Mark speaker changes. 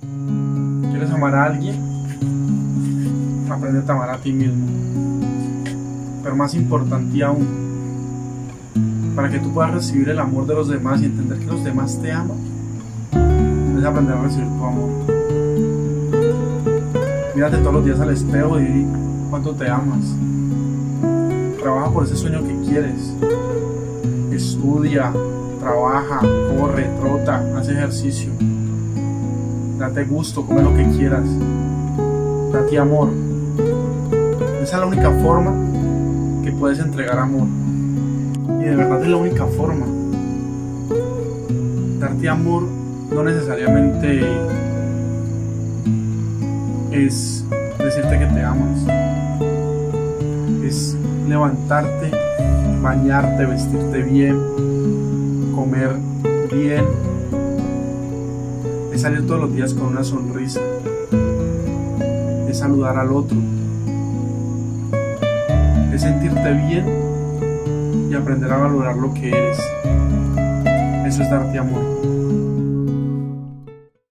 Speaker 1: ¿Quieres amar a alguien? Aprende a amar a ti mismo. Pero más importante aún, para que tú puedas recibir el amor de los demás y entender que los demás te aman, es aprender a recibir tu amor. Mírate todos los días al espejo y di cuánto te amas. Trabaja por ese sueño que quieres. Estudia, trabaja, corre, trota, haz ejercicio. Date gusto, come lo que quieras. Date amor. Esa es la única forma que puedes entregar amor. Y de verdad es la única forma. Darte amor no necesariamente es decirte que te amas. Es levantarte, bañarte, vestirte bien, comer bien, es salir todos los días con una sonrisa, es saludar al otro, es sentirte bien y aprender a valorar lo que eres. Eso es darte amor.